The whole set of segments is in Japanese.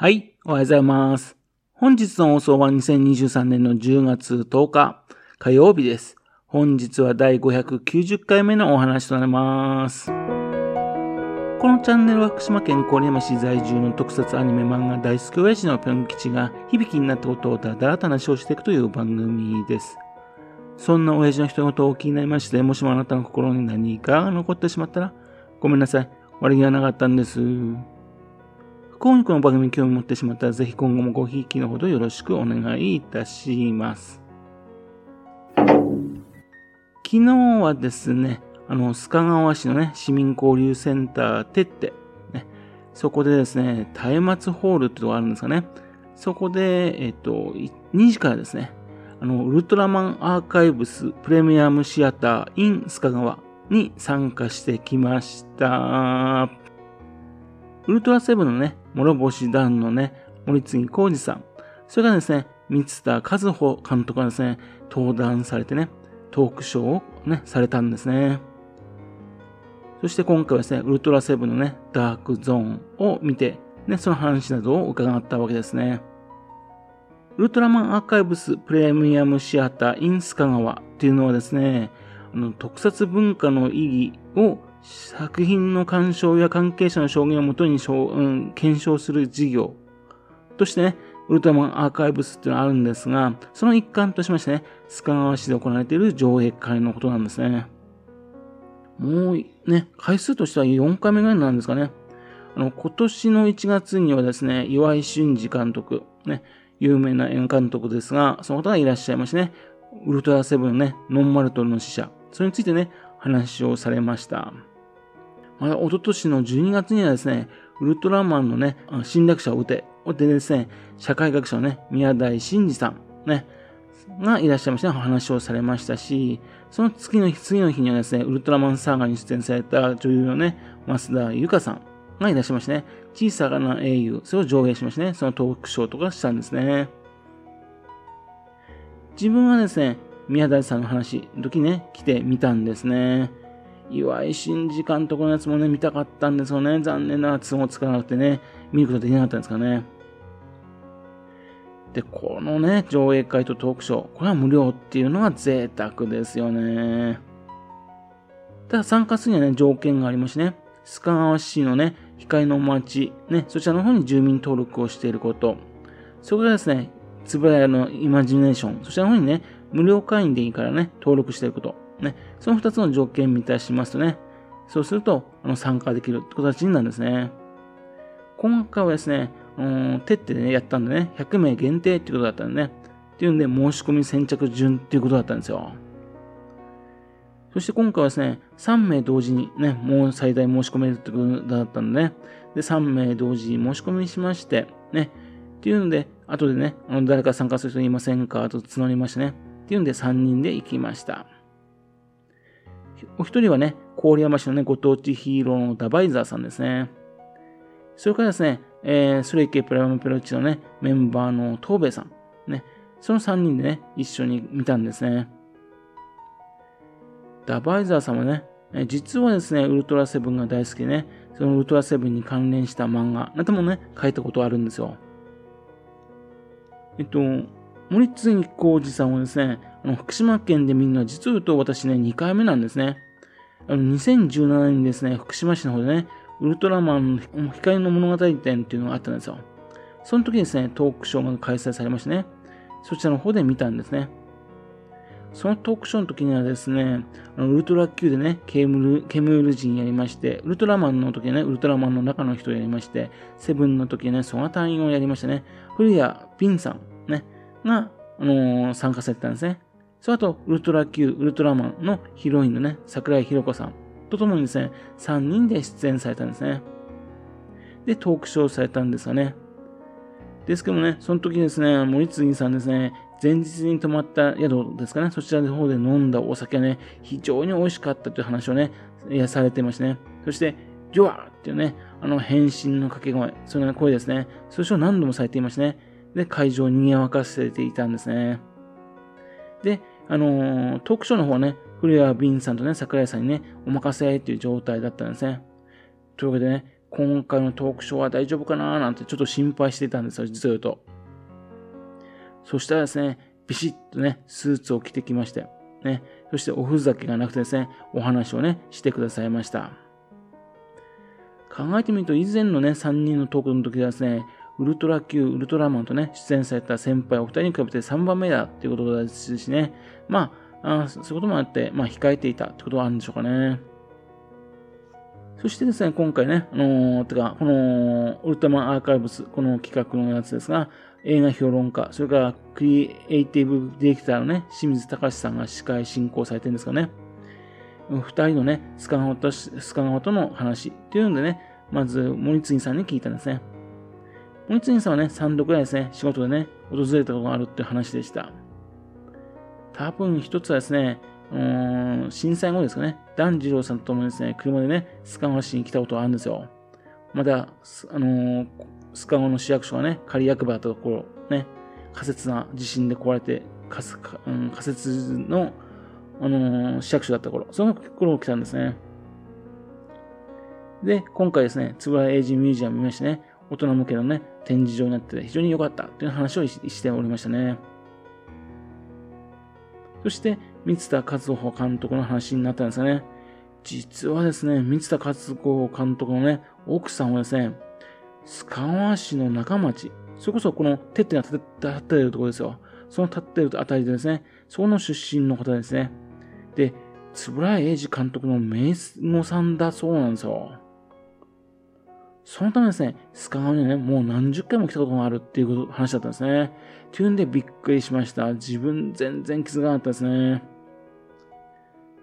はい、おはようございます。本日の放送は2023年の10月10日火曜日です。本日は第590回目のお話となります。このチャンネルは福島県郡山市在住の特撮アニメ漫画大好き親父のぴょん吉が響きになったことをだだらと話をしていくという番組です。そんな親父の人事を気になりまして、もしもあなたの心に何かが残ってしまったら、ごめんなさい。悪気はなかったんです。不幸にこの番組に興味持ってしまったら、ぜひ今後もごひいきのほどよろしくお願いいたします。昨日はですね、あの、須賀川市のね、市民交流センターてって、ね、そこでですね、松明ホールってとこあるんですかね。そこで、えっと、2時からですね、あの、ウルトラマンアーカイブスプレミアムシアター in 須賀川に参加してきました。ウルトラセブンのね、諸星団のね、森次浩二さん、それからですね、三田和穂監督がですね、登壇されてね、トークショーをね、されたんですね。そして今回はですね、ウルトラセブンのね、ダークゾーンを見て、ね、その話などを伺ったわけですね。ウルトラマンアーカイブスプレミアムシアターインスカ川っていうのはですね、あの特撮文化の意義を作品の鑑賞や関係者の証言をもとに、うん、検証する事業としてね、ウルトラマンアーカイブスっていうのがあるんですが、その一環としましてね、須賀川市で行われている上映会のことなんですね。もうね、回数としては4回目ぐらいなんですかね。あの、今年の1月にはですね、岩井俊二監督、ね、有名な演監督ですが、その方がいらっしゃいましてね、ウルトラセブンね、ノンマルトルの死者、それについてね、話をされました。また、一昨年の12月にはですね、ウルトラマンのね、侵略者を撃て、でですね、社会学者のね、宮台真司さん、ね、がいらっしゃいまして、話をされましたし、その次の日、次の日にはですね、ウルトラマンサーガーに出演された女優のね、増田由香さんがいらっしゃいましてね、小さな英雄、それを上映しましてね、そのトークショーとかしたんですね。自分はですね、宮台さんの話の時ね、来てみたんですね。岩井俊二監督のやつもね、見たかったんですよね。残念ながら都合つかなくてね、見ることできなかったんですかね。で、このね、上映会とトークショー、これは無料っていうのが贅沢ですよね。ただ参加するにはね、条件がありましてね、須賀川市のね、光の町、ね、そちらの方に住民登録をしていること、それからですね、つぶらやのイマジネーション、そちらの方にね、無料会員でいいからね、登録していること、ね、その二つの条件満たしますとね、そうすると、あの参加できるって形になるんですね。今回はですね、うん、手ってね、やったんでね、100名限定っていうことだったんでね、っていうんで、申し込み先着順っていうことだったんですよ。そして今回はですね、3名同時にね、もう最大申し込めるってことだったんでね、で、3名同時に申し込みしまして、ね、っていうので、後でね、あの誰か参加する人いませんかと募りましてね、っていうんで3人で行きました。お一人はね、郡山市のね、ご当地ヒーローのダバイザーさんですね。それからですね、えー、スレイケプラムペロッチのね、メンバーの東兵衛さん。ね、その3人でね、一緒に見たんですね。ダバイザーさんはね、え実はですね、ウルトラセブンが大好きでね、そのウルトラセブンに関連した漫画なんてもね、書いたことあるんですよ。えっと、森次浩二さんはですね、あの福島県で見るのは実を言うと私ね、2回目なんですね。あの2017年にですね、福島市の方でね、ウルトラマンの光の物語展っていうのがあったんですよ。その時にですね、トークショーが開催されましてね、そちらの方で見たんですね。そのトークショーの時にはですね、あのウルトラ Q でね、ケムル、ケムール人やりまして、ウルトラマンの時ね、ウルトラマンの中の人やりまして、セブンの時ね、ソガ隊員をやりましてね、古谷ピンさん、が、あのー、参加されてたんですね。その後、ウルトラ Q、ウルトラマンのヒロインのね、桜井宏子さんと共にですね、3人で出演されたんですね。で、トークショーされたんですがね。ですけどもね、その時ですね、森次さんですね、前日に泊まった宿ですかね、そちらの方で飲んだお酒ね、非常に美味しかったという話をね、されてましたね。そして、ジョアっていうね、あの変身の掛け声、その声ですね、それを何度もされていましたね。で、会場を賑わかせていたんですね。で、あのー、トークショーの方はね、古谷ビンさんとね、桜井さんにね、お任せっていう状態だったんですね。というわけでね、今回のトークショーは大丈夫かななんてちょっと心配していたんですよ、実を言うと。そしたらですね、ビシッとね、スーツを着てきまして、ね、そしておふざけがなくてですね、お話をね、してくださいました。考えてみると、以前のね、3人のトークの時はですね、ウルトラ Q、ウルトラマンとね、出演された先輩お二人に比べて3番目だっていうことですしね、まあ、あそういうこともあって、まあ、控えていたってことはあるんでしょうかね。そしてですね、今回ね、あのー、てか、この、ウルトラマンアーカイブス、この企画のやつですが、映画評論家、それからクリエイティブディレクターのね、清水隆さんが司会進行されてるんですかね。二人のね、スカンホと、スカンホとの話っていうんでね、まず、森次さんに聞いたんですね。森次さんはね、3度くらいですね、仕事でね、訪れたことがあるっていう話でした。多分一つはですね、うん震災後ですかね、團次郎さんともですね、車でね、スカンホ市に来たことがあるんですよ。まだ、あのー、スカゴの市役所がね、仮役場だったところ、ね、仮設な地震で壊れて、仮,、うん、仮設の、あのー、市役所だった頃、その頃来たんですね。で、今回ですね、つぶらエイジミュージアム見ましてね、大人向けのね、展示場になってて非常に良かったという話をしておりましたね。そして、三田和穂監督の話になったんですがね、実はですね、三田和子監督のね、奥さんはですね、須川市の中町、それこそこの手ってが立っているところですよ。その立っているあたりでですね、その出身の方ですね。で、円谷英二監督の名護さんだそうなんですよ。そのためですね、須川にね、もう何十回も来たことがあるっていう話だったんですね。っていうんでびっくりしました。自分全然気づかなかったですね。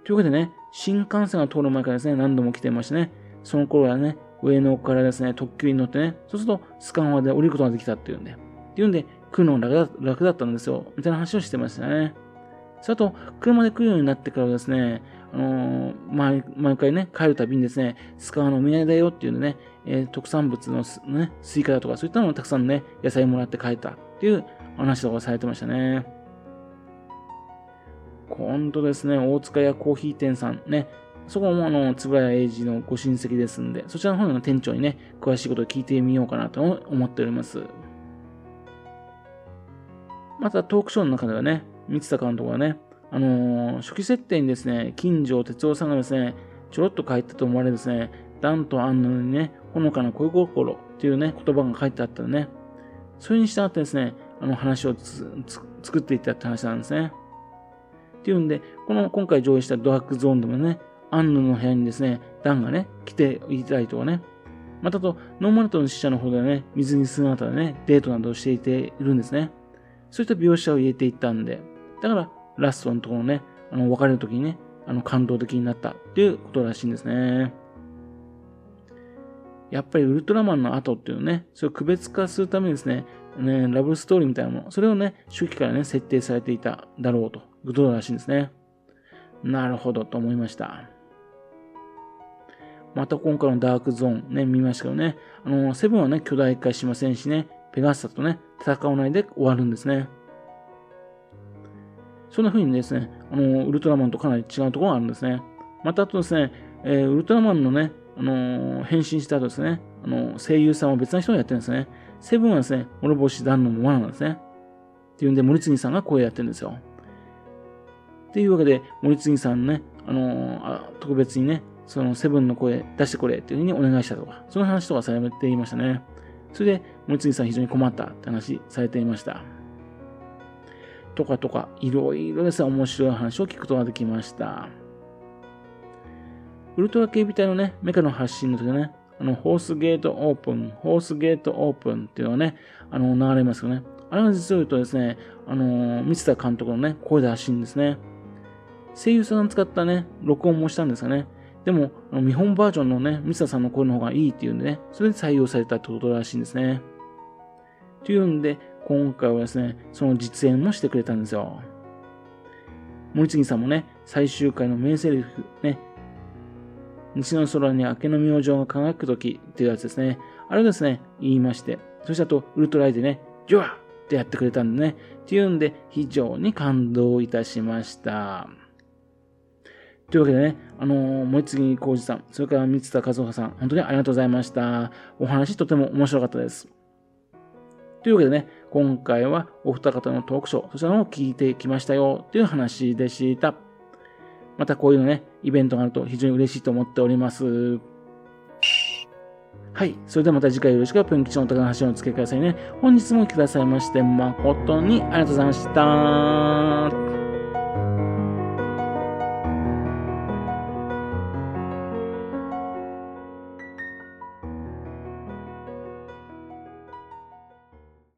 というわけでね、新幹線が通る前からですね、何度も来てましてね、その頃はね、上野からですね、特急に乗ってね、そうすると須賀川で降りることができたっていうんで、っていうんで、来るの楽楽だったんですよ、みたいな話をしてましたね。それと、車で来るようになってからですね、あのー、毎毎回ね、帰るたびにですね、須賀川のお土産だよっていうんでね、えー、特産物のね、スイカだとか、そういったのをたくさんね、野菜もらって帰ったっていう話とかされてましたね。今度ですね、大塚屋コーヒー店さんね、そこもあの、つぶや英二のご親戚ですんで、そちらの方の店長にね、詳しいことを聞いてみようかなと思っております。またトークショーの中ではね、三田監督はね、あのー、初期設定にですね、金城哲夫さんがですね、ちょろっと書いたと思われるですね、ダンとアンヌにね、ほのかな恋心っていうね、言葉が書いてあったらね、それに従ってですね、あの話を作っていったって話なんですね。っていうんで、この今回上映したドラッグゾーンでもね、アンヌの部屋にですね、ダンがね、来ていたりとかね、またと、ノーマルトの死者の方でね、水に姿でね、デートなどをしていているんですね。そういった描写を入れていったんで、だから、ラストのところね、あの、別れる時にね、あの、感動的になったっていうことらしいんですね。やっぱりウルトラマンの後っていうのね、それを区別化するためにですね、ね、ラブストーリーみたいなもの、それをね、初期からね、設定されていただろうということらしいんですね。なるほどと思いました。また今回のダークゾーンね、見ましたけどね、あの、セブンはね、巨大化しませんしね、ペガッサとね、戦わないで終わるんですね。そんな風にですね、あの、ウルトラマンとかなり違うところがあるんですね。またあとですね、えー、ウルトラマンのね、あのー、変身した後ですね、あのー、声優さんは別な人がやってるんですね。セブンはですね、諸星団のままなんですね。っていうんで、森次さんが声やってるんですよ。っていうわけで、森次さんね、あのー、特別にね、そのセブンの声出してくれっていうふうにお願いしたとか、その話とかされていましたね。それで、森次さん非常に困ったって話されていました。とかとか、いろいろですね、面白い話を聞くことができました。ウルトラ警備隊のね、メカの発信の時ね、あの、ホースゲートオープン、ホースゲートオープンっていうのがね、あの、流れますよね。あれは実を言うとですね、あの、三田監督のね、声で発信ですね。声優さん使ったね、録音もしたんですがね、でも、見本バージョンのね、ミスターさんの声の方がいいっていうんでね、それで採用されたってことらしいんですね。というんで、今回はですね、その実演もしてくれたんですよ。森次さんもね、最終回の名セリフ、ね、西の空に明けの明星が輝くときっていうやつですね。あれをですね、言いまして、そしてあと、ウルトライでね、ジョアってやってくれたんでね、っていうんで、非常に感動いたしました。というわけでね、あのー、森次浩二さん、それから三田和夫さん、本当にありがとうございました。お話とても面白かったです。というわけでね、今回はお二方のトークショー、そちらのを聞いてきましたよという話でした。またこういうのね、イベントがあると非常に嬉しいと思っております。はい。それではまた次回よろしくぷん吉のお宝の話をお付けくださいね。本日も来てくださいまして誠にありがとうございました。